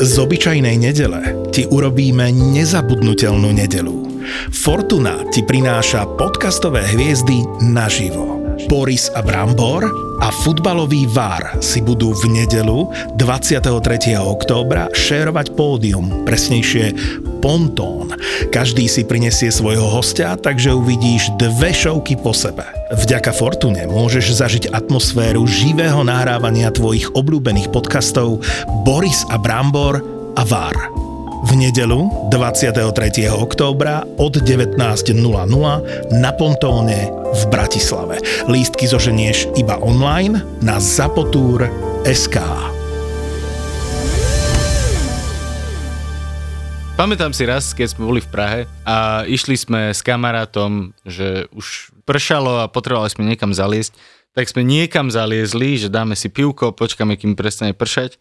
Z obyčajnej nedele ti urobíme nezabudnutelnú nedelu. Fortuna ti prináša podcastové hviezdy naživo. Boris a Brambor a futbalový VAR si budú v nedelu 23. októbra šérovať pódium, presnejšie pontón. Každý si prinesie svojho hostia, takže uvidíš dve šovky po sebe. Vďaka Fortune môžeš zažiť atmosféru živého nahrávania tvojich obľúbených podcastov Boris a Brambor a VAR. V nedelu 23. októbra od 19.00 na Pontóne v Bratislave. Lístky zoženieš iba online na zapotur.sk. Pamätám si raz, keď sme boli v Prahe a išli sme s kamarátom, že už pršalo a potrebovali sme niekam zaliesť, tak sme niekam zaliezli, že dáme si pivko, počkáme, kým prestane pršať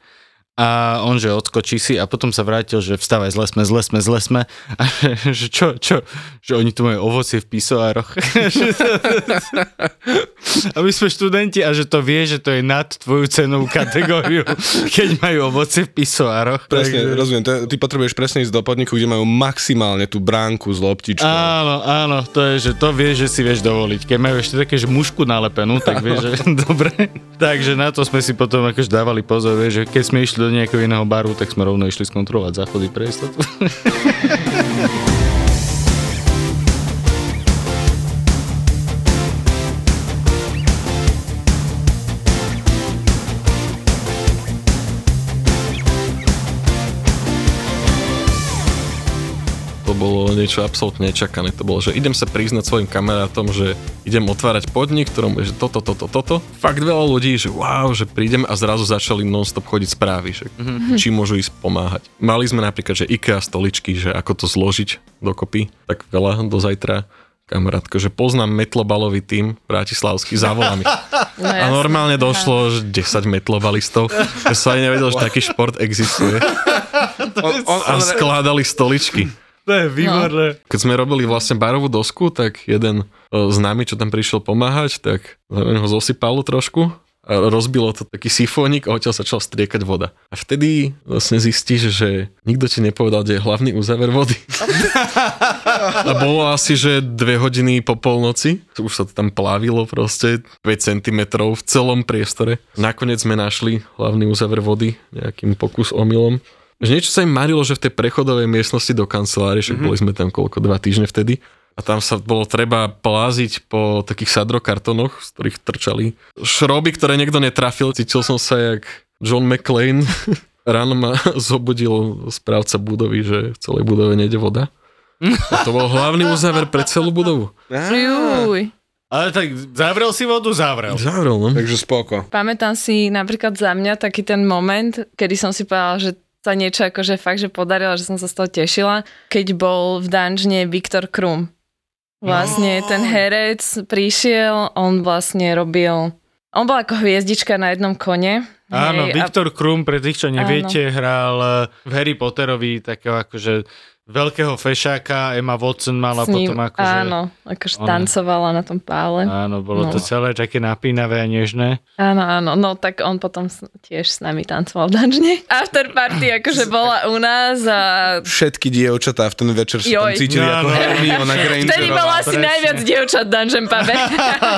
a on, že odskočí si a potom sa vrátil, že vstávaj, zle sme, zle sme, zle sme. A že, čo, čo, že oni tu majú ovocie v pisoároch. a my sme študenti a že to vie, že to je nad tvoju cenovú kategóriu, keď majú ovocie v pisoároch. Presne, Takže... rozumiem. Ty potrebuješ presne ísť do podniku, kde majú maximálne tú bránku s loptičkou. Áno, áno, to je, že to vieš, že si vieš dovoliť. Keď majú ešte také, že mušku nalepenú, tak vieš, že dobre. Takže na to sme si potom akož dávali pozor, vieš, že keď sme išli do nejakého iného baru, tak sme rovno išli skontrolovať záchody pre istotu. bolo niečo absolútne nečakané. To bolo, že idem sa priznať svojim kamarátom, že idem otvárať podnik, ktorom je, že toto, toto, toto. Fakt veľa ľudí, že wow, že prídem a zrazu začali non-stop chodiť správy, že mm-hmm. či môžu ísť pomáhať. Mali sme napríklad, že IKEA stoličky, že ako to zložiť dokopy, tak veľa do zajtra kamarátko, že poznám metlobalový tým bratislavský, zavolám No, a normálne došlo že 10 metlobalistov. Ja som aj nevedel, že taký šport existuje. On, on, a skladali stoličky. To je výborné. No. Keď sme robili vlastne barovú dosku, tak jeden z nami, čo tam prišiel pomáhať, tak ho zosypalo trošku a rozbilo to taký sifónik a odtiaľ začal striekať voda. A vtedy vlastne zistíš, že nikto ti nepovedal, kde je hlavný uzáver vody. a bolo asi, že dve hodiny po polnoci, už sa to tam plávilo proste 5 cm v celom priestore. Nakoniec sme našli hlavný uzáver vody nejakým pokus omylom že niečo sa im marilo, že v tej prechodovej miestnosti do kancelárie, však mm-hmm. boli sme tam koľko, dva týždne vtedy, a tam sa bolo treba pláziť po takých sadrokartonoch, z ktorých trčali šroby, ktoré niekto netrafil. Cítil som sa jak John McClane. Ráno ma zobudil správca budovy, že v celej budove nejde voda. A to bol hlavný uzáver pre celú budovu. Juj. Ale tak zavrel si vodu, zavrel. Zavrel, no. Takže spoko. Pamätám si napríklad za mňa taký ten moment, kedy som si povedala, že sa niečo akože fakt, že podarilo, že som sa z toho tešila, keď bol v dungeone Viktor Krum. Vlastne no. ten herec prišiel, on vlastne robil, on bol ako hviezdička na jednom kone. Áno, hej, Viktor a... Krum, pre tých, čo neviete, áno. hral v Harry Potterovi takého akože veľkého fešáka, Emma Watson mala ním, potom akože... Áno, akože ona, tancovala na tom pále. Áno, bolo no. to celé také napínavé a nežné. Áno, áno, no tak on potom tiež s nami tancoval v danžne. After party akože bola u nás a... Všetky dievčatá v ten večer sa tam cítili no, ako no. Hermiona Granger. Vtedy bola asi presne. najviac dievčat v Dungeon Pube.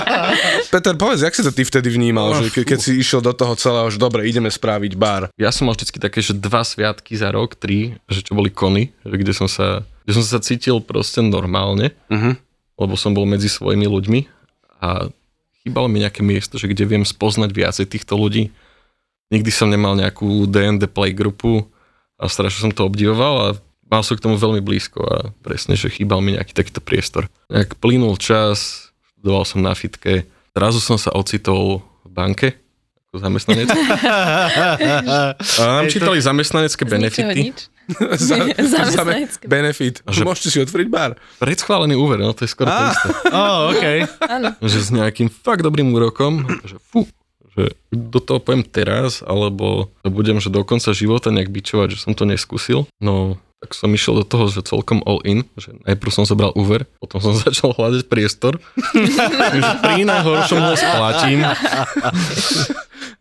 Peter, povedz, jak si to ty vtedy vnímal, že ke, keď si išiel do toho celého, že dobre, ideme spraviť bar. Ja som mal vždycky také, že dva sviatky za rok, tri, že čo boli kony, že kde som sa, že som sa cítil proste normálne, uh-huh. lebo som bol medzi svojimi ľuďmi a chýbalo mi nejaké miesto, že kde viem spoznať viacej týchto ľudí. Nikdy som nemal nejakú D&D playgrupu a strašne som to obdivoval a mal som k tomu veľmi blízko a presne, že chýbal mi nejaký takýto priestor. Nejak plynul čas, študoval som na fitke, zrazu som sa ocitol v banke ako zamestnanec. a nám čítali zamestnanecké benefity. za, Zamestnanecké. benefit. Že môžete si otvoriť bar. Predschválený úver, no to je skoro to isté. oh, OK. Že s nejakým fakt dobrým úrokom, že fú, že do toho poviem teraz, alebo budem, že do konca života nejak bičovať, že som to neskúsil. No, tak som išiel do toho, že celkom all in, že najprv som zobral úver, potom som začal hľadať priestor, že pri najhoršom ho splatím,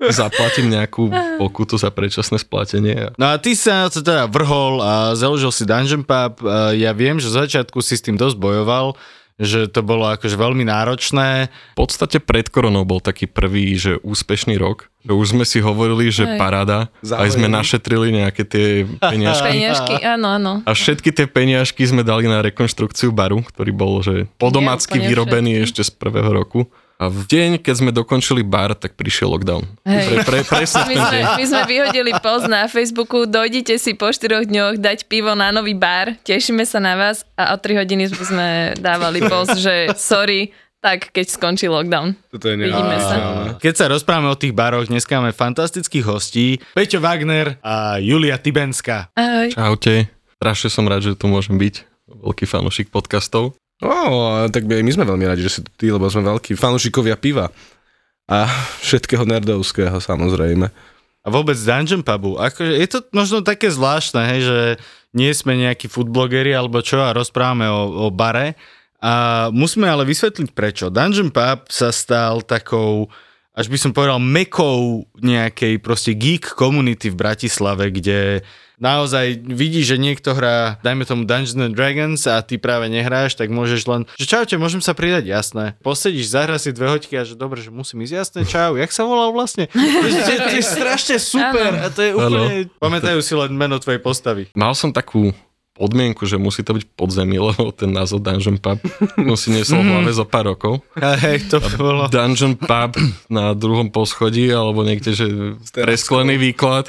zaplatím nejakú pokutu za predčasné splatenie. No a ty sa teda vrhol a založil si Dungeon Pub. A Ja viem, že z začiatku si s tým dosť bojoval, že to bolo akože veľmi náročné. V podstate pred koronou bol taký prvý, že úspešný rok, že už sme si hovorili, že Hej. paráda, aj Zahojený. sme našetrili nejaké tie peniažky. Peniažky, áno, áno. A všetky tie peniažky sme dali na rekonštrukciu baru, ktorý bol že podomácky vyrobený všetky. ešte z prvého roku. A v deň, keď sme dokončili bar, tak prišiel lockdown. Hej. Pre, pre, presne My sme, my sme vyhodili post na Facebooku, dojdite si po 4 dňoch dať pivo na nový bar, tešíme sa na vás a o 3 hodiny sme dávali post, že sorry, tak keď skončí lockdown. Toto je Vidíme sa. Keď sa rozprávame o tých baroch, dneska máme fantastických hostí. Peťo Wagner a Julia Tibenská. Ahoj. Čaute. Strašne som rád, že tu môžem byť. Veľký fanúšik podcastov. Ó, tak by my sme veľmi radi, že si tu ty, lebo sme veľkí fanúšikovia piva. A všetkého nerdovského samozrejme. A vôbec Dungeon Pubu. Akože je to možno také zvláštne, hej, že nie sme nejakí foodblogeri alebo čo a rozprávame o, o bare. A musíme ale vysvetliť prečo. Dungeon Pub sa stal takou, až by som povedal, mekou nejakej proste geek community v Bratislave, kde naozaj vidíš, že niekto hrá, dajme tomu Dungeons and Dragons a ty práve nehráš, tak môžeš len, že čaute, môžem sa pridať, jasné. Posedíš, zahra si dve hoďky a že dobre, že musím ísť, jasné, čau, jak sa volal vlastne? To je, to je strašne super a to je úplne, pamätajú si len meno tvojej postavy. Mal som takú podmienku, že musí to byť podzemí, lebo ten názov Dungeon Pub som si niesol v hlave zo pár rokov. Hej, to bolo... Dungeon Pub na druhom poschodí, alebo niekde, že presklený výklad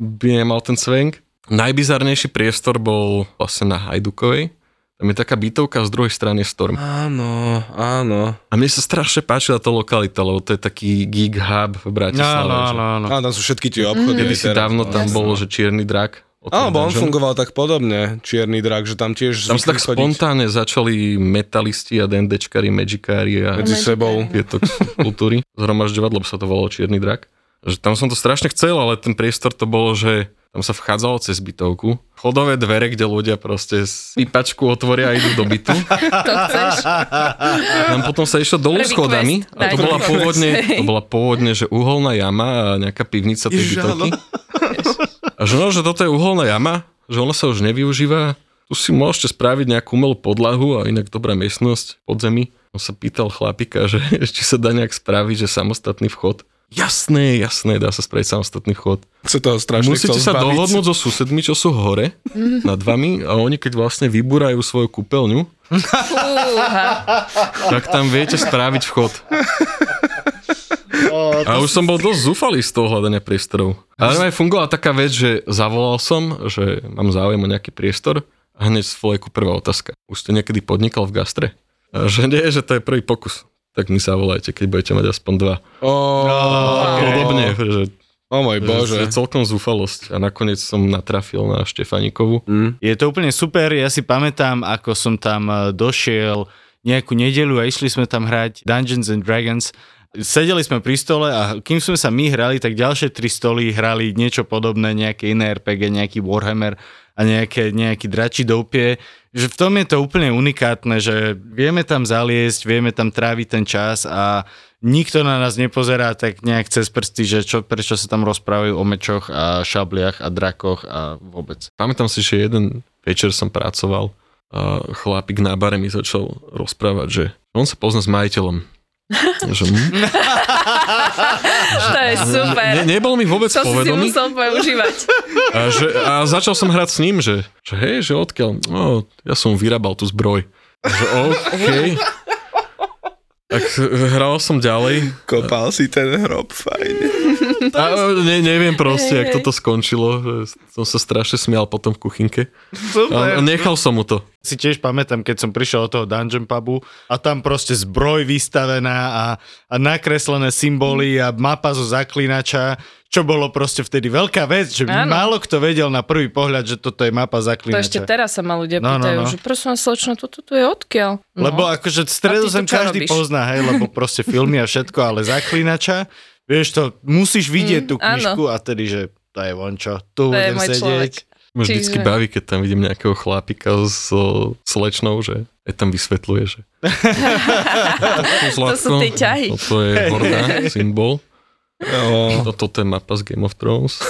by nemal ten svenk. Najbizarnejší priestor bol vlastne na Hajdukovej. Tam je taká bytovka, z druhej strany je Storm. Áno, áno. A mne sa strašne páčila tá lokalita, lebo to je taký geek hub v Bratislave. Áno, áno, áno. Áno, tam sú všetky tie obchody. Kedy si dávno tam Jasné. bolo, že čierny drak. Áno, bo on fungoval tak podobne, čierny drak, že tam tiež Tam sa tak chodiť spontánne začali metalisti a D&Dčkari, Magikári a medzi sebou. tieto kultúry zhromažďovať, lebo sa to volalo Čierny drak. Že tam som to strašne chcel, ale ten priestor to bolo, že tam sa vchádzalo cez bytovku. Chodové dvere, kde ľudia proste sypačku otvoria a idú do bytu. To chceš? Tam potom sa išlo dolu Prvý schodami quest. a to bola, pôvodne, to bola pôvodne, že uholná jama a nejaká pivnica tej Ježiš, bytovky. A že no, že toto je uholná jama, že ona sa už nevyužíva. Tu si môžete spraviť nejakú umelú podlahu a inak dobrá miestnosť pod zemi. On sa pýtal chlapika, že či sa dá nejak spraviť, že samostatný vchod. Jasné, jasné, dá sa spraviť samostatný vchod. Sa toho strašne Musíte sa zbaviť. dohodnúť so susedmi, čo sú hore nad vami a oni keď vlastne vybúrajú svoju kúpeľňu, tak tam viete spraviť vchod. A už som bol dosť zúfalý z toho hľadania priestorov. Ale aj fungovala taká vec, že zavolal som, že mám záujem o nejaký priestor a hneď z fleku prvá otázka. Už ste niekedy podnikal v gastre? Že nie, že to je prvý pokus. Tak mi zavolajte, keď budete mať aspoň dva. Ó, Podobne, že, O môj že, bože. že celkom zúfalosť. A nakoniec som natrafil na Štefanikovú. Mm. Je to úplne super, ja si pamätám, ako som tam eh, došiel nejakú nedelu a išli sme tam hrať Dungeons and Dragons. Sedeli sme pri stole a kým sme sa my hrali, tak ďalšie tri stoly hrali niečo podobné, nejaké iné RPG, nejaký Warhammer a nejaké, nejaký dračí doupie. Že v tom je to úplne unikátne, že vieme tam zaliesť, vieme tam tráviť ten čas a nikto na nás nepozerá tak nejak cez prsty, že čo, prečo sa tam rozprávajú o mečoch a šabliach a drakoch a vôbec. Pamätám si, že jeden večer som pracoval a chlapík na bare mi začal rozprávať, že on sa pozná s majiteľom. Že, hm? To je super. ne, nebol mi vôbec To si si povedomý. musel používať. A, že, a začal som hrať s ním, že, že hej, že odkiaľ? No, ja som vyrábal tú zbroj. Že OK. Tak hral som ďalej. Kopal si ten hrob, fajne. A ne, neviem proste, Hej, jak hej. toto skončilo. Som sa strašne smial potom v kuchynke. Super. A nechal som mu to. Si tiež pamätám, keď som prišiel od toho Dungeon Pubu a tam proste zbroj vystavená a, a nakreslené symboly a mapa zo zaklinača, čo bolo proste vtedy veľká vec, že Áno. málo kto vedel na prvý pohľad, že toto je mapa To zaklinača. ešte teraz sa ma ľudia No, no, pýtajú, no. že prosím slečno, toto tu je odkiaľ? No. Lebo akože stredozem každý robíš? pozná, hej, lebo proste filmy a všetko, ale zaklinača, vieš to, musíš vidieť Mm, tú áno. knižku a tedy, že to je vončo, tu To budem sedieť. človek. Ma vždycky Čiže- baví, keď tam vidím nejakého chlapika s so slečnou, že aj tam vysvetľuje, že... To sú tie ťahy. Toto je horná symbol. Jo. Toto je mapa z Game of Thrones.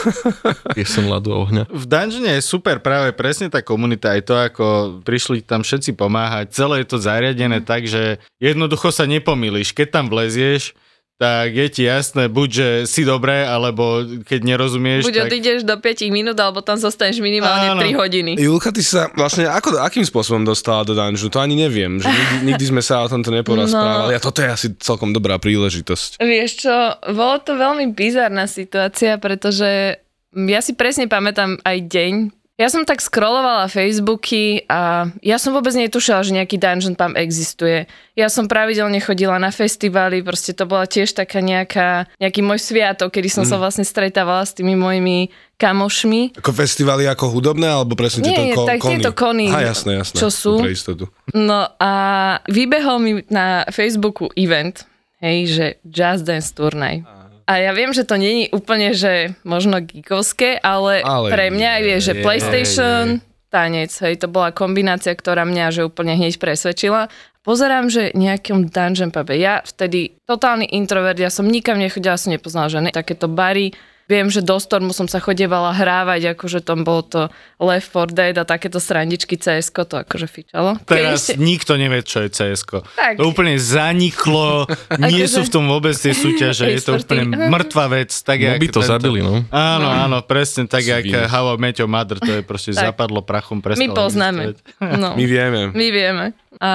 Piesen ľadu ohňa. V Dungeone je super práve presne tá komunita, aj to, ako prišli tam všetci pomáhať. Celé je to zariadené tak, že jednoducho sa nepomýliš. Keď tam vlezieš, tak je ti jasné, buď, že si dobré, alebo keď nerozumieš, Buď tak... odídeš do 5 minút, alebo tam zostaneš minimálne Áno. 3 hodiny. Julka, ty sa vlastne ako, akým spôsobom dostala do dungeonu? To ani neviem, že nikdy, nikdy sme sa o tomto neporozprávali. No. A toto je asi celkom dobrá príležitosť. Vieš čo, bolo to veľmi bizarná situácia, pretože ja si presne pamätám aj deň. Ja som tak scrollovala Facebooky a ja som vôbec netušila, že nejaký Dungeon Pump existuje. Ja som pravidelne chodila na festivály, proste to bola tiež taká nejaká, nejaký môj sviatok, kedy som sa vlastne stretávala s tými mojimi kamošmi. Ako festivaly ako hudobné, alebo presne Nie, tieto ko- tak kony? tieto kony, Aha, jasné, jasné. čo sú. Pre istotu. No a vybehol mi na Facebooku event, hej, že Just Dance turnaj. A ja viem, že to není úplne, že možno geekovské, ale, Ale pre mňa je, že je, PlayStation, tanec, hej, to bola kombinácia, ktorá mňa že úplne hneď presvedčila. Pozerám, že nejakom dungeon pube. Ja vtedy totálny introvert, ja som nikam nechodila, som nepoznala žiadne takéto bary. Viem, že do Stormu som sa chodievala hrávať, akože tam bolo to Left 4 Dead a takéto srandičky cs to akože fičalo. Keď Teraz ešte- nikto nevie, čo je cs Tak. To úplne zaniklo, nie Akože- sú v tom vôbec tie súťaže, je to úplne mŕtva vec. Tak jak Moby to tento- zabili, no. Áno, áno, presne tak, jak. How I Met Your Mother, to je proste Tak. zapadlo prachom, My poznáme. No. My vieme. My vieme. A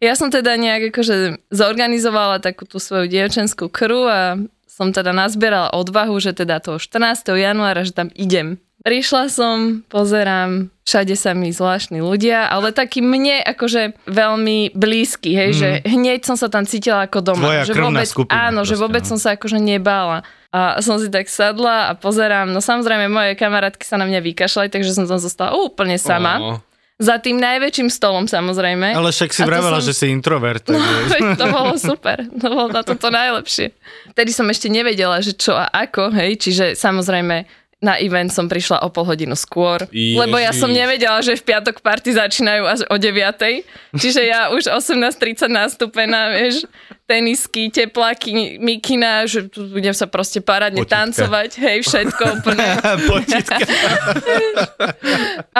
ja som teda nejak akože zorganizovala takú tú svoju dievčenskú krú a som teda nazbierala odvahu, že teda toho 14. januára, že tam idem. Prišla som, pozerám, všade sa mi zvláštni ľudia, ale taký mne akože veľmi blízky, hej, mm. že hneď som sa tam cítila ako doma. Tvoja že vôbec, skupina Áno, že proste, vôbec no. som sa akože nebála. A som si tak sadla a pozerám, no samozrejme moje kamarátky sa na mňa vykašľali, takže som tam zostala úplne sama. Ó. Za tým najväčším stolom samozrejme. Ale však si vravela, som- že si introvert. No, to bolo super. To bolo na toto najlepšie. Vtedy som ešte nevedela, že čo a ako, hej, čiže samozrejme na event som prišla o pol hodinu skôr, Ježiš. lebo ja som nevedela, že v piatok party začínajú až o 9. Čiže ja už 18.30 nastúpená, vieš, tenisky, tepláky, mikina, že tu budem sa proste parádne Potitka. tancovať, hej, všetko úplne.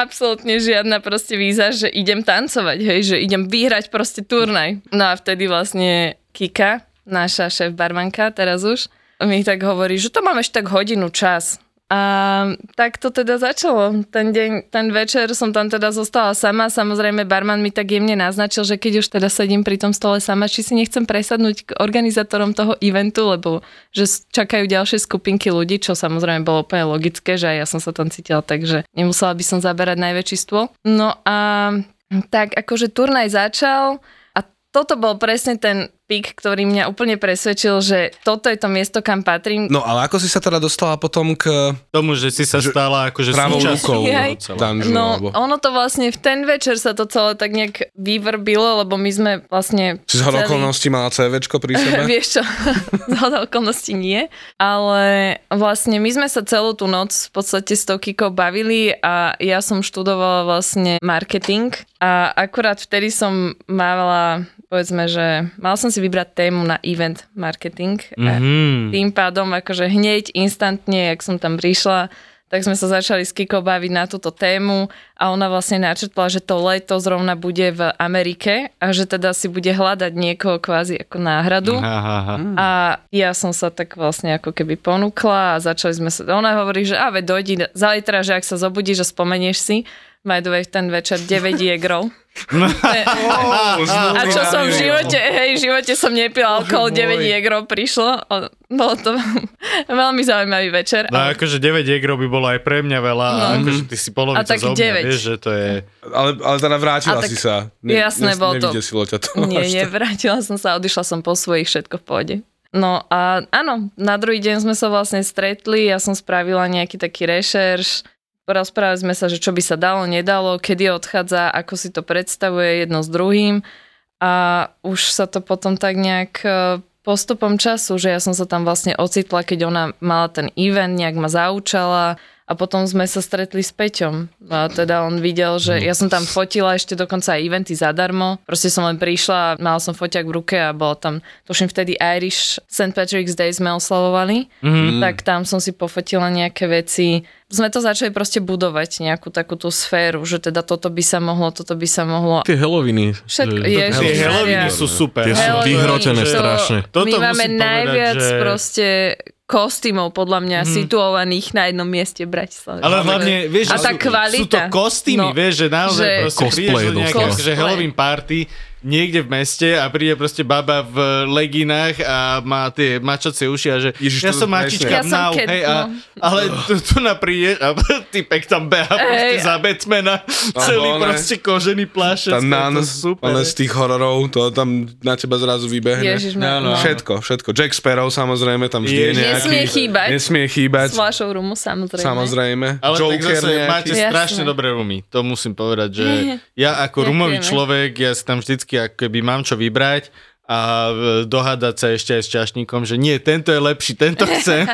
Absolútne žiadna proste víza, že idem tancovať, hej, že idem vyhrať proste turnaj. No a vtedy vlastne Kika, naša šéf barmanka, teraz už, mi tak hovorí, že to mám ešte tak hodinu čas. A tak to teda začalo. Ten deň, ten večer som tam teda zostala sama. Samozrejme, barman mi tak jemne naznačil, že keď už teda sedím pri tom stole sama, či si nechcem presadnúť k organizátorom toho eventu, lebo že čakajú ďalšie skupinky ľudí, čo samozrejme bolo úplne logické, že aj ja som sa tam cítila tak, že nemusela by som zaberať najväčší stôl. No a tak akože turnaj začal a toto bol presne ten pik, ktorý mňa úplne presvedčil, že toto je to miesto, kam patrím. No ale ako si sa teda dostala potom k Tomu, že si sa stala akože pravou súčasťou rukou dungeonu? No, alebo... ono to vlastne v ten večer sa to celé tak nejak vyvrbilo, lebo my sme vlastne... Si z hodou okolností mala CVčko pri sebe? Vieš čo, z hodou okolností nie, ale vlastne my sme sa celú tú noc v podstate s tou Kikou bavili a ja som študovala vlastne marketing a akurát vtedy som mávala, povedzme, že mal som si vybrať tému na event marketing. A Mhm. tým pádom akože hneď instantne, jak som tam prišla, tak sme sa začali s Kikou baviť na túto tému a ona vlastne načrtla, že to leto zrovna bude v Amerike a že teda si bude hľadať niekoho kvázi ako náhradu. Aha, aha. A ja som sa tak vlastne ako keby ponúkla a začali sme sa, ona hovorí, že a veď dojdi zajtra, že ak sa zobudíš a spomenieš si, v ten večer 9 jegrov. A čo som v živote, hej, v živote som nepil alkohol, 9 jegrov prišlo. O, Bolo to veľmi zaujímavý večer. No ale- akože 9 egrov by bolo aj pre mňa veľa a No. akože ty si polovica A tak zo mňa, 9. vieš, že to je... Ale, ale teda vrátila A tak- si sa. jasné, bolo to. Ťa to. Nie, až nie, tak. vrátila som sa, odišla som po svojich, všetko v pohode. No a áno, na druhý deň sme sa vlastne stretli, ja som spravila nejaký taký rešerš, rozprávali sme sa, že čo by sa dalo, nedalo, kedy odchádza, ako si to predstavuje jedno s druhým. A už sa to potom tak nejak e, postupom času, že ja som sa tam vlastne ocitla, keď ona mala ten event, nejak ma zaučala a potom sme sa stretli s Peťom. A teda on videl, že ja som tam fotila ešte dokonca aj eventy zadarmo. Proste som len prišla, mala som foťak v ruke a bolo tam, tuším vtedy Irish St. Patrick's Day sme oslavovali. Mhm. Tak tam som si pofotila nejaké veci. Sme to začali proste budovať, nejakú takú tú sféru, že teda toto by sa mohlo, toto by sa mohlo. Tie Halloweeny. Všetko, Ježiš, Tie. Halloweeny sú super. Tie sú vyhrotené strašne. Toto My máme najviac že- proste kostýmov podľa mňa Mhm. situovaných na jednom mieste v Bratislave. Ale hlavne, vieš, A že tá sú, kvalita. sú to kostýmy, No, vieš, že naozaj že- proste prídeš Cosplay do nejakého doslova. že Halloween party niekde v meste a príde proste baba v leginách a má tie mačacie uši a že Ježiš, ja som mačička Ja som now, cat, hej, a, no. ale tu, tu na prídeš a typek tam beha proste za Batmana, celý one- proste kožený plášť, Tá nan, super. ale z tých hororov, to tam na teba zrazu vybehne. Ježiš, No, no. Všetko, všetko. Jack Sparrow samozrejme, tam vždy je nejaký. Nesmie chýbať. Nesmie chýbať. S fľašou rumu, samozrejme. Samozrejme. Ale tak Joker zase nejaký. máte strašne dobré rumy, to musím povedať, že ja ako rumový človek, ja si tam vždycky ako keby mám čo vybrať a e, dohádať sa ešte aj s čašníkom, že nie, tento je lepší, tento chcem.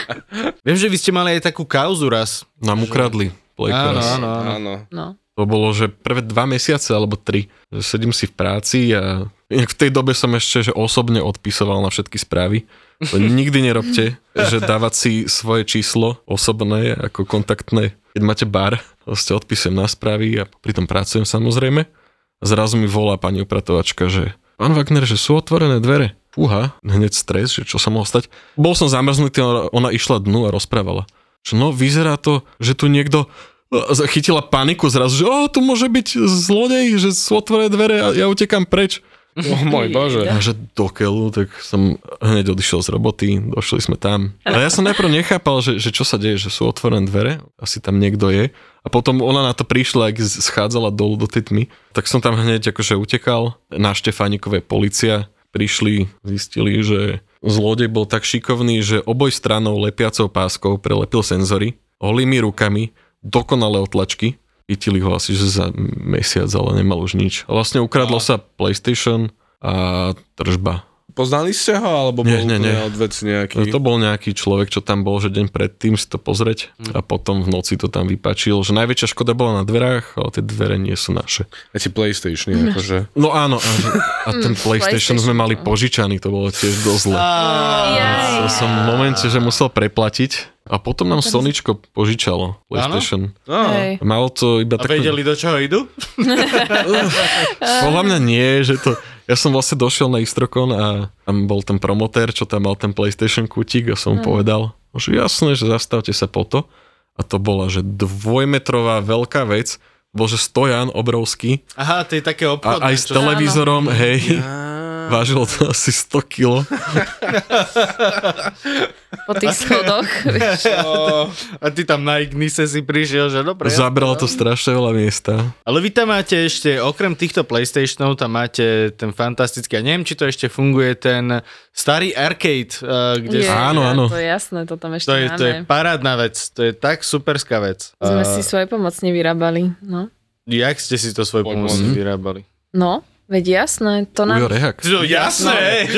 Viem, že vy ste mali aj takú kauzu raz. Nám ukradli Play Áno, áno, áno. Áno. No. To bolo, že prvé dva mesiace alebo tri. Že sedím si v práci a inak v tej dobe som ešte že osobne odpisoval na všetky správy. To nikdy nerobte, že dávať si svoje číslo osobné ako kontaktné. Keď máte bar, proste odpisujem na správy a pri tom pracujem samozrejme. Zrazu mi volá pani upratovačka, že pán Wagner, že sú otvorené dvere. Fúha, hneď stres, že čo sa mohlo stať. Bol som zamrznutý, ona- ona išla dnu a rozprávala. Že no, vyzerá to, že tu niekto e, chytila paniku zrazu, že o, tu môže byť zlodej, že sú otvorené dvere a ja utekám preč. Oh môj bože. A že do keľu, tak som hneď odišiel z roboty, došli sme tam. A ja som najprv nechápal, že, že čo sa deje, že sú otvorené dvere, asi tam niekto je. A potom ona na to prišla, ak schádzala dolu do tej tmy, tak som tam hneď akože utekal. Na Štefánikové policia prišli, zistili, že zlodej bol tak šikovný, že oboj stranou lepiacou páskou prelepil senzory, holými rukami, dokonalé otlačky, chytili ho asi že za mesiac, ale nemal už nič. A vlastne ukradlo sa PlayStation a tržba. Poznali ste ho, alebo Nie, bol nie, nie. odvec nejaký? To bol nejaký človek, čo tam bol, že deň predtým si to pozrieť a potom v noci to tam vypačil, že najväčšia škoda bola na dverách, ale tie dvere nie sú naše. A ti PlayStation, akože. No áno, a, a ten PlayStation sme PlayStation, mali no. požičaný, to bolo tiež dosť zle. To som v momente, že musel preplatiť a potom nám Soničko požičalo PlayStation. No, Hej. Malo to iba A takú... vedeli, do čoho idú? Podľa mňa nie, že to... Ja som vlastne došiel na Istrokon a tam bol ten promotér, čo tam mal ten PlayStation kutík a som mu povedal, že jasné, že zastavte sa po to. A to bola, že dvojmetrová veľká vec, bol, že stojan obrovský Aha, to je také a obchodné. aj s televízorom, hej, vážilo to asi 100 kilo. Po tých schodoch. A ty tam na Ignise si prišiel, že dobre. ja- Zabralo to strašne veľa miesta. Ale vy tam máte ešte, okrem týchto PlayStationov, tam máte ten fantastický, a neviem, či to ešte funguje, ten starý arcade, eh, kde Je, sú, Áno, áno. To je jasné, to tam ešte to, je, máme. to je parádna vec, to je tak superská vec. Sme Eh, si svoje pomocne vyrábali. No. Jak ste si to svoj Pomôcť. pomocne vyrábali? no, veď jasné, to Ujo, nám... rehak. No, jasné!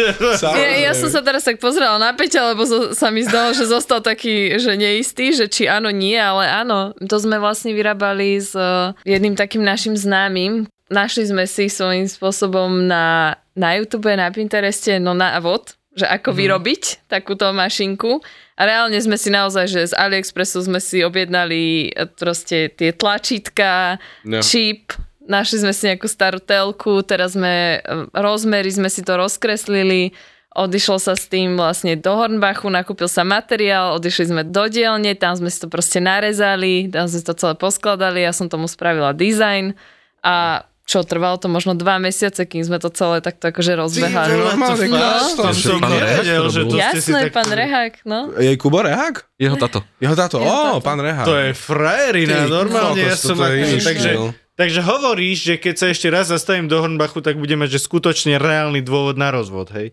Ja, ja som sa teraz tak pozrela na Peťa, lebo zo, sa mi zdalo, že zostal taký, že neistý, že či áno, nie, ale áno. To sme vlastne vyrábali s eh, jedným takým našim známym. Našli sme si svojím spôsobom na, na YouTube, na Pintereste, no návod, že ako vyrobiť takúto mašinku. A reálne sme si naozaj, že z AliExpressu sme si objednali eh, proste tie tlačítka, No. čip, našli sme si nejakú starú telku, teraz sme, eh, rozmery sme si to rozkreslili, odišlo sa s tým vlastne do Hornbachu, nakúpil sa materiál, odišli sme do dielne, tam sme si to proste narezali, tam sme to celé poskladali, ja som tomu spravila design a čo trvalo to možno dva mesiace, kým sme to celé takto akože rozbehali. vole, normálne, No. To som Pán Rehák nevedel, že to ste si Jasné, tak... pán Rehák, no. Jej Kubo Rehák? Jeho táto. Jeho ó, táto. pán Rehák. To je frajerina, Ty normálne ja som je akože, takže. Takže hovoríš, že keď sa ešte raz zastavím do Hornbachu, tak budeme mať že skutočne reálny dôvod na rozvod, hej?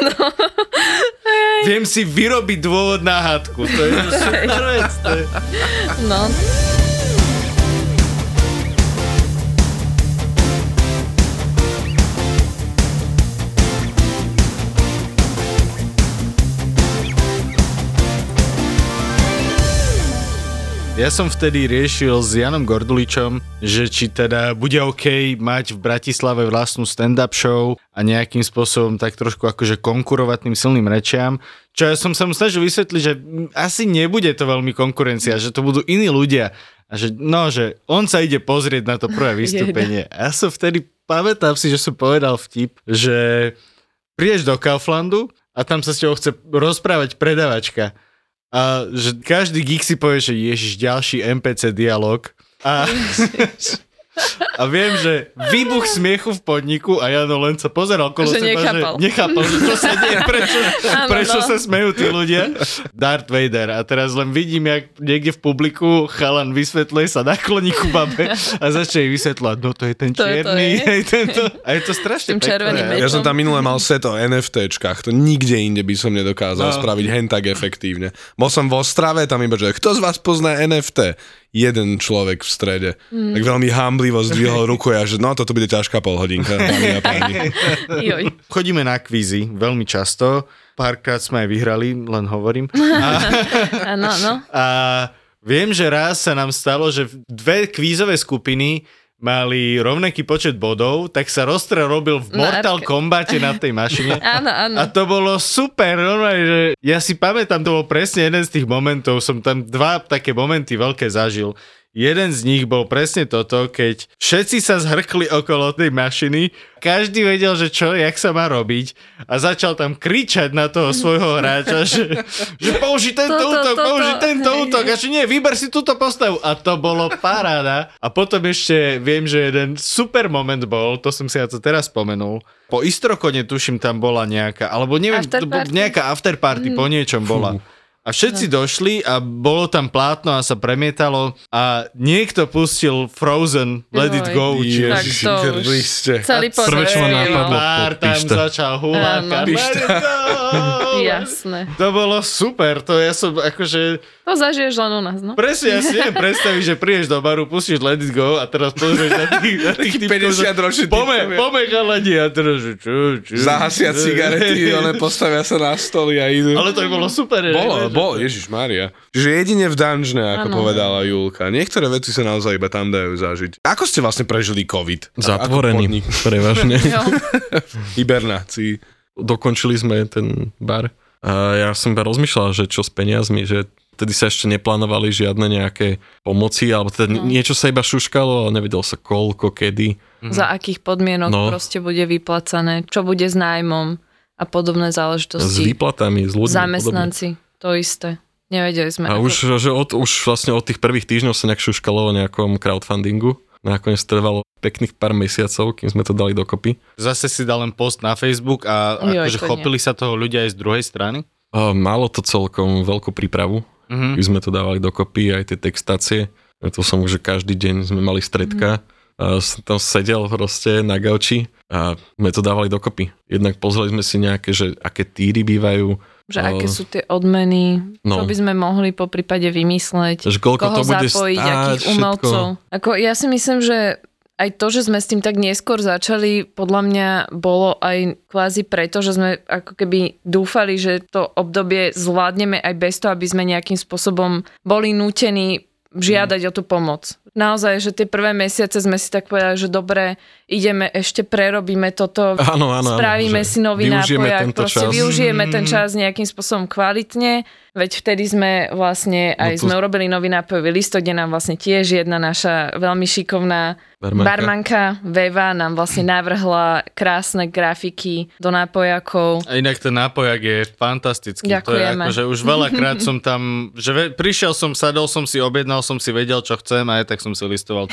No. Viem si vyrobiť dôvod na hádku, to je super vec. To je... no. Ja som vtedy riešil s Janom Gorduličom, že či teda bude OK mať v Bratislave vlastnú stand-up show a nejakým spôsobom tak trošku akože konkurovať tým silným rečiam. Čo ja som sa mu snažil vysvetliť, že asi nebude to veľmi konkurencia, že to budú iní ľudia. A že no, že on sa ide pozrieť na to prvé vystúpenie. A ja som vtedy, pamätám si, že som povedal vtip, že prídeš do Kauflandu a tam sa s tebou chce rozprávať predavačka. A že každý geek si povie, že ježiš, ďalší NPC dialog. A, a viem, že výbuch smiechu v podniku a Jano len sa pozeral kolo Že seba, nechápal. že nechápal, že čo sa deje, prečo, Áno, prečo no. sa smejú tí ľudia. Darth Vader. A teraz len vidím, jak niekde v publiku chalan vysvetľuje sa nakloní ku babe a začne jej vysvetľovať, no to je ten To je to, čierny. je. tento. A je to strašne pekné. Ja som tam minule mal set o NFTčkách, to nikde inde by som nedokázal No. spraviť hen tak efektívne. Bol som vo Strave, tam iba, že kto z vás pozná NFT? Jeden človek v strede. Hmm. Tak veľmi hamblivo zdvihol ruku a že no toto bude ťažká polhodinka, dámy a páni. Chodíme na kvízy veľmi často. Párkrát sme aj vyhrali, len hovorím. A, Áno, no. a viem, že raz sa nám stalo, že dve kvízové skupiny mali rovnaký počet bodov, tak sa rozstra robil v Na Mortal arke- Kombate na tej mašine. Áno, áno. A to bolo super, normálne, že ja si pamätám, to bol presne jeden z tých momentov, som tam dva také momenty veľké zažil. Jeden z nich bol presne toto, keď všetci sa zhrkli okolo tej mašiny, každý vedel, že čo, jak sa má robiť a začal tam kričať na toho svojho hráča, že, že použi tento Toto, útok, toto. použi tento Hej, útok a že nie, vyber si túto postavu. A to bolo paráda. A potom ešte viem, že jeden super moment bol, to som si ja to teraz spomenul, po Istrokone tuším tam bola nejaká, alebo neviem, Afterparty? nejaká afterparty po niečom bola. A všetci došli a bolo tam plátno a sa premietalo a niekto pustil Frozen Let It. Go. Ježiši. Kriste. Celý Prvé, napadlo, Pár tam začal hulákať. Áno. Let it go! Jasné. To bolo super, to ja som akože To zažiješ len u nás, no. Presne, ja si neviem predstaviť, že prídeš do baru, pustíš Let It Go a teraz pozrieš na tých, na tých typkov, že 50 ročný Pome, pome chalani a teraz, že čo, čo. Zahasia cigarety, one postavia sa na stoly a idú. Ale to by bolo super. že- Bolo, bolo, Ježiš Maria. Čiže jedine v dungeone, ako Áno. povedala Julka. Niektoré veci sa naozaj iba tam dajú zažiť. Ako ste vlastne prežili COVID? Zatvorený, prevažne. Hibernácii. Dokončili sme ten bar a ja som iba rozmýšľal, že čo s peniazmi, že vtedy sa ešte neplánovali žiadne nejaké pomoci, alebo teda No. niečo sa iba šuškalo, ale nevedel sa koľko, kedy. Za akých podmienok No. proste bude vyplacané, čo bude s nájmom a podobné S záležitosti. výplatami, s ľuďmi. a podobne. To isté. Nevedeli sme. A ako- už, že od, už vlastne od tých prvých týždňov sa nejak šuškalo o nejakom crowdfundingu. Nakoniec trvalo pekných pár mesiacov, kým sme to dali dokopy. Zase si dal len post na Facebook a Joj, akože to nie. chopili sa toho ľudia aj z druhej strany. A malo to celkom veľkú prípravu, Mhm. keď sme to dávali dokopy, aj tie textácie. To som už, že každý deň sme mali stredka. A som tam sedel proste na gauči a sme to dávali dokopy. Jednak pozreli sme si nejaké, že aké týry bývajú, že aké sú tie odmeny, no. čo by sme mohli po prípade vymysleť, že koľko koho to bude zapojiť, stáť, akých všetko. umelcov. Ako, ja si myslím, že aj to, že sme s tým tak neskôr začali, podľa mňa bolo aj kvázi preto, že sme ako keby dúfali, že to obdobie zvládneme aj bez toho, aby sme nejakým spôsobom boli nútení žiadať o tú pomoc. Naozaj, že tie prvé mesiace sme si tak povedali, že dobre, ideme, ešte prerobíme toto, Áno, áno, áno, spravíme že si nový využijeme nápoj, tento proste čas. využijeme ten čas nejakým spôsobom kvalitne Veď vtedy sme vlastne, aj No tu- sme urobili nový nápojový listok, kde nám vlastne tiež jedna naša veľmi šikovná Barmanka. barmanka Veva nám vlastne navrhla krásne grafiky do nápojakov. A inak ten nápojak je fantastický. To je Ďakujeme. ako, že už veľakrát som tam, že ve, prišiel som, sadol som si, objednal som si, vedel, čo chcem a aj tak som si listoval.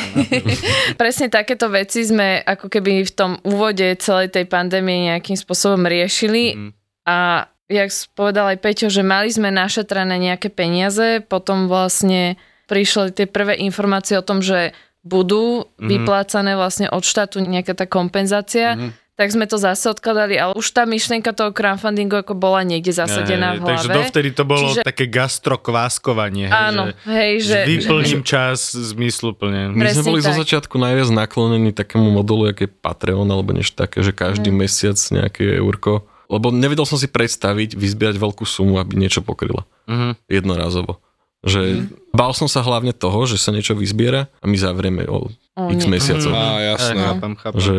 Presne takéto veci sme ako keby v tom úvode celej tej pandémie nejakým spôsobom riešili Mhm. a jak povedal aj Peťo, že mali sme našetrené nejaké peniaze, potom vlastne prišli tie prvé informácie o tom, že budú Mhm. vyplácané vlastne od štátu nejaká tá kompenzácia, Mhm. tak sme to zase odkladali, ale už tá myšlienka toho crowdfundingu ako bola niekde zasadená v Hej, hlave. Takže dovtedy to bolo Čiže- také gastrokváskovanie. hej, Áno, že, hej, že, že... vyplním čas zmysluplne. My sme Presne boli zo tak. začiatku najviac naklonení takému modelu, aké je Patreon, alebo niečo také, že každý Mhm. mesiac nejaké eurko. Lebo nevedel som si predstaviť vyzbierať veľkú sumu, aby niečo pokryla. Mhm. Jednorazovo. Že bál som sa hlavne toho, že sa niečo vyzbiera a my zavrieme o O, x nie. mesiacov. Á, Hej, jasné. chápam, chápam. Že,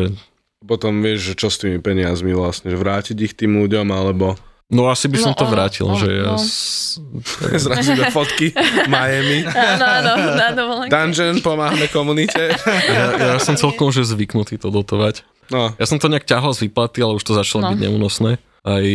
Potom vieš, že čo s tými peniazmi vlastne, že vrátiť ich tým ľuďom, alebo no asi by som No, to vrátil, ono- že ja... no. s- zrazu do fotky Miami. Áno, áno, na dovolenke. Dungeon, pomáhame komunite. Ja, ja som celkom že zvyknutý to dotovať. No, Ja som to nejak ťahal z výplaty, ale už to začalo No. byť neúnosné. Aj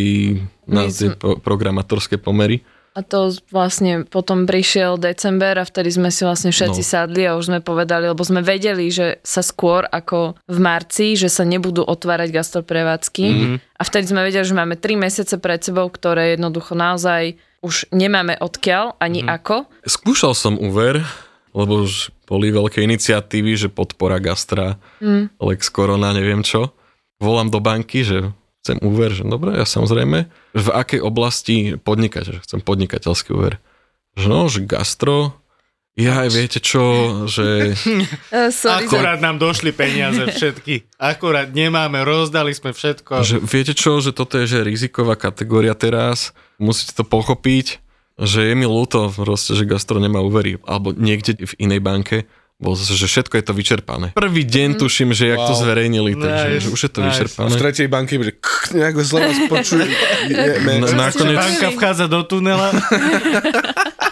na tie pro- programátorské pomery. A to vlastne potom prišiel december a vtedy sme si vlastne všetci No. sadli a už sme povedali, lebo sme vedeli, že sa skôr ako v marci, že sa nebudú otvárať gastroprevádzky. Mhm. Mm-hmm. A vtedy sme vedeli, že máme 3 mesiace pred sebou, ktoré jednoducho naozaj už nemáme odkiaľ ani mm-hmm. ako. Skúšal som úver, lebo už boli veľké iniciatívy, že podpora gastra, Mm. Lex Corona, neviem čo. Volám do banky, že chcem úver, že dobre, ja samozrejme. V akej oblasti podnikať, že chcem podnikateľský úver. Že no, že gastro, ja aj viete čo, že Uh, sorry. Akurát nám došli peniaze všetky. Akurát nemáme, rozdali sme všetko. že viete čo, že toto je že riziková kategória teraz, musíte to pochopiť, že je mi ľúto proste, že gastro nemá úvery, alebo niekde v inej banke, bol zase, že všetko je to vyčerpané. Prvý deň tuším, že jak to Wow. zverejnili, takže Nice, že už je to nice. vyčerpané. v tretej banky, že kk, nejak zle vás počuje. Na- nakoniec- Banka vchádza do tunela.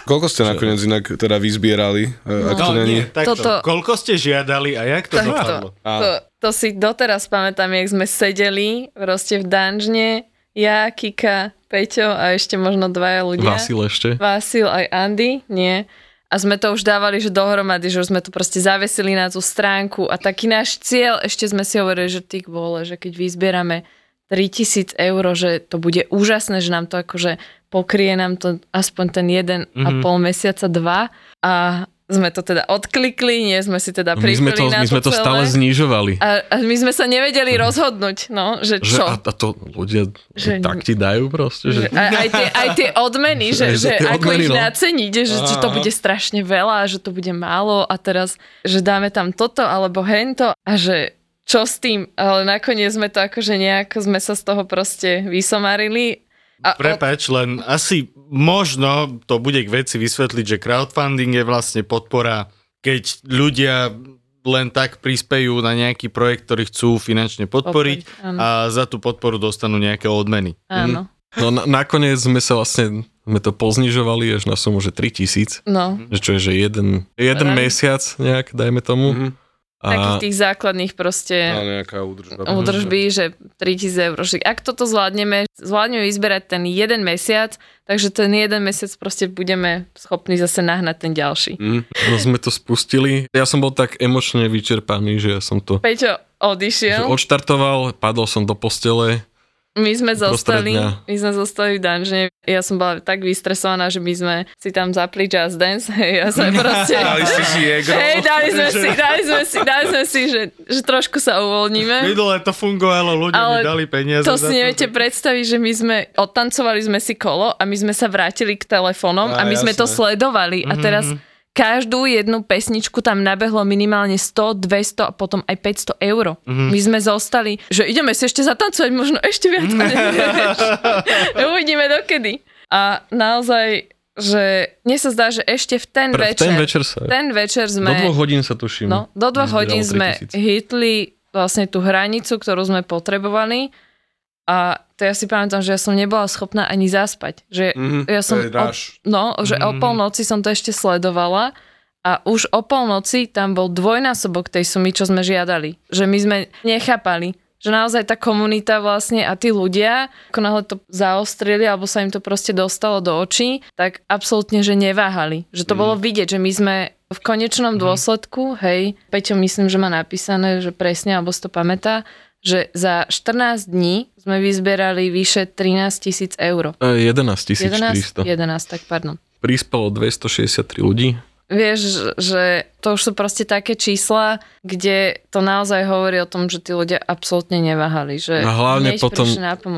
Koľko ste nakoniec inak teda vyzbierali? No, ak to No, není? nie, takto. Toto- Koľko ste žiadali a jak to Takto. dopadlo? To, to si doteraz pamätám, jak sme sedeli proste v danžne, ja, Kika, Peťo a ešte možno dvaja ľudia. Vasil ešte. Vasil aj Andy, nie. A sme to už dávali, že dohromady, že už sme to proste zavesili na tú stránku a taký náš cieľ, ešte sme si hovorili, že ty vole, že keď vyzbierame 3000 eur, že to bude úžasné, že nám to akože pokrie nám to aspoň ten jeden mm-hmm. a Mhm. pol mesiaca, dva a sme to teda odklikli, nie sme si teda My sme to, na my sme to celé. stále znižovali. A, a my sme sa nevedeli rozhodnúť, no, že Že, čo. a, a to ľudia Že- že, tak ti dajú proste, že, Že aj, aj, tie, aj tie odmeny, že, Aj že tie ako odmeny, ich no. naceniť, že, že to bude strašne veľa, že to bude málo a teraz, že dáme tam toto alebo hento a že čo s tým, ale nakoniec sme to akože nejako sme sa z toho proste vysomarili. A Prepač, len asi možno to bude k veci vysvetliť, že crowdfunding je vlastne podpora, keď ľudia len tak prispejú na nejaký projekt, ktorý chcú finančne podporiť Podporiť, áno. a za tú podporu dostanú nejaké odmeny. áno. no na, nakoniec sme sa vlastne, sme to poznižovali až na sumu, že 3000, No, že čo je, že jeden, jeden mesiac nejak, dajme tomu. Mhm. Takých tých základných proste nejaká údržba. údržby, že 3000 eur. Že Ak toto zvládneme, zvládneme vyzberať ten jeden mesiac, takže ten jeden mesiac proste budeme schopní zase nahnať ten ďalší. Mhm. no, sme to spustili. Ja som bol tak emočne vyčerpaný, že ja som to Peťo že odišiel, odštartoval, padol som do postele. My sme zostali, my sme zostali v danžne. Ja som bola tak vystresovaná, že my sme si tam zapli Just Dance. Ja som proste... Dali ste si jegro. Hej, dali sme si, dali sme si, dali sme si že, že trošku sa uvoľníme. Minulé to fungovalo, ľudia Ale mi dali peniaze. To si neviete predstaviť, že my sme odtancovali sme si kolo a my sme sa vrátili k telefónom a, Á, my sme to jasné. sledovali a teraz každú jednu pesničku tam nabehlo minimálne 100, 200 a potom aj 500 eur. My sme zostali, že ideme si ešte zatancovať, možno ešte viac. Uvidíme dokedy. A naozaj, že mne sa zdá, že ešte v ten Pre, v večer, ten večer sa... ten večer Do sme... dvoch hodín sa tuším. No, do dvoch hodín sme 3000. hitli vlastne tú hranicu, ktorú sme potrebovali A to ja si pamätám, že ja som nebola schopná ani zaspať. Že Mhm, ja som o, no, že o Mhm. polnoci som to ešte sledovala a už o polnoci tam bol dvojnásobok tej sumy, čo sme žiadali. Že my sme nechápali, že naozaj tá komunita vlastne a tí ľudia, ako náhle to zaostrili alebo sa im to proste dostalo do očí, tak absolútne, že neváhali. Že to bolo vidieť, že my sme v konečnom dôsledku, hej, Peťo myslím, že má napísané, že presne, alebo si to pamätá, že za 14 dní sme vyzberali vyše 13 tisíc eur. E, 11 400. 11, 11, tak pardon. Prispelo 263 ľudí. Vieš, že to už sú proste také čísla, kde to naozaj hovorí o tom, že tí ľudia absolútne neváhali. Že A hlavne potom,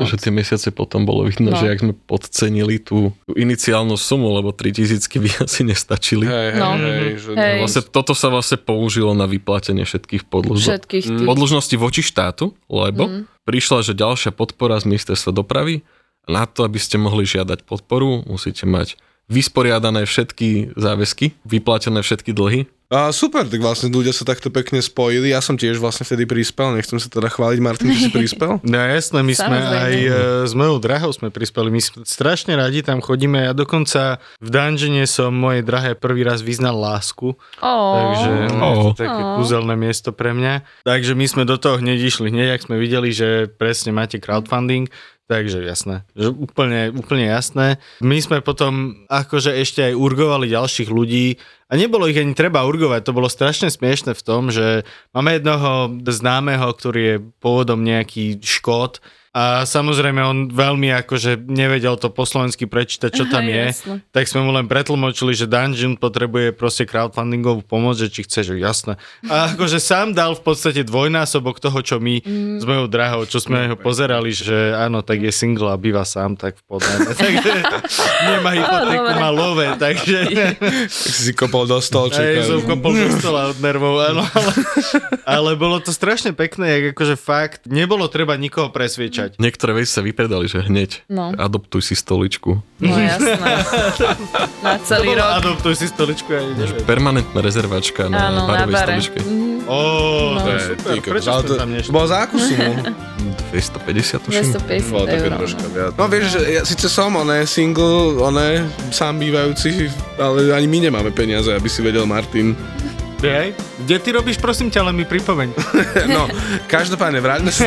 že tie mesiace potom bolo vidno, No. že ak sme podcenili tú, tú iniciálnu sumu, lebo 3000 by asi nestačili. Hej, No. hej, že Hej. Vlastne, toto sa vlastne použilo na vyplatenie všetkých podlžností. Všetkých tých. podlžnosti voči štátu, lebo Mm. prišla, že ďalšia podpora z ministerstva dopravy. Na to, aby ste mohli žiadať podporu, musíte mať vysporiadané všetky záväzky, vyplatené všetky dlhy. A super, tak vlastne ľudia sa takto pekne spojili. Ja som tiež vlastne vtedy prispel, nechcem sa teda chváliť, Martin, že si prispel. No jasné, my sme aj e, s mojou drahou sme prispeli, my sme strašne radi tam chodíme, ja dokonca v dungeone som mojej drahé prvý raz vyznal lásku, Ó, takže no, je to také Ó. kúzelné miesto pre mňa. Takže my sme do toho hneď išli, hneď ak sme videli, že presne máte crowdfunding, Takže jasné, že úplne, úplne jasné. My sme potom akože ešte aj urgovali ďalších ľudí a nebolo ich ani treba urgovať, to bolo strašne smiešne v tom, že máme jednoho známeho, ktorý je pôvodom nejaký škód a samozrejme on veľmi akože nevedel to po slovensky prečítať, čo tam je, tak sme mu len pretlmočili, že Dungeon potrebuje proste crowdfundingovú pomoc, že či chce, že jasné. A akože sám dal v podstate dvojnásobok toho, čo my Mm. s mojou drahou, čo sme ho pozerali, že áno, tak je single a býva sám, tak v podľa. Takže nemá hypotéku, má love, takže Tak si si kopol do aj stolčeka. som kopol do stola od nervov, áno. Ale, ale bolo to strašne pekné, jak akože fakt, nebolo treba nikoho presviečať. Niektoré veci sa vypredali, že hneď No. adoptuj si stoličku. No jasné. Na celý rok. Adoptuj si stoličku a ideš. Permanentná rezervačka na Áno, na barovej bare. stoličke. Mhm. Ó, No. to je super, prečo to- tam To nešli? bolo za akú sumu? 250 tuším. 250 Bolo také troška viac. No vieš, že ja síce som, oné, single, oné, sám bývajúci, ale ani my nemáme peniaze, aby si vedel Martin. Hej? Kde ty robíš, prosím ťa, len mi pripomeň. No, každopádne, vráťme sa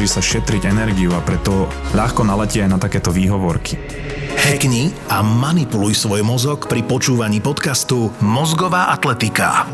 snaží sa šetriť energiu a preto ľahko naletí aj na takéto výhovorky. Hackni a manipuluj svoj mozog pri počúvaní podcastu Mozgová atletika.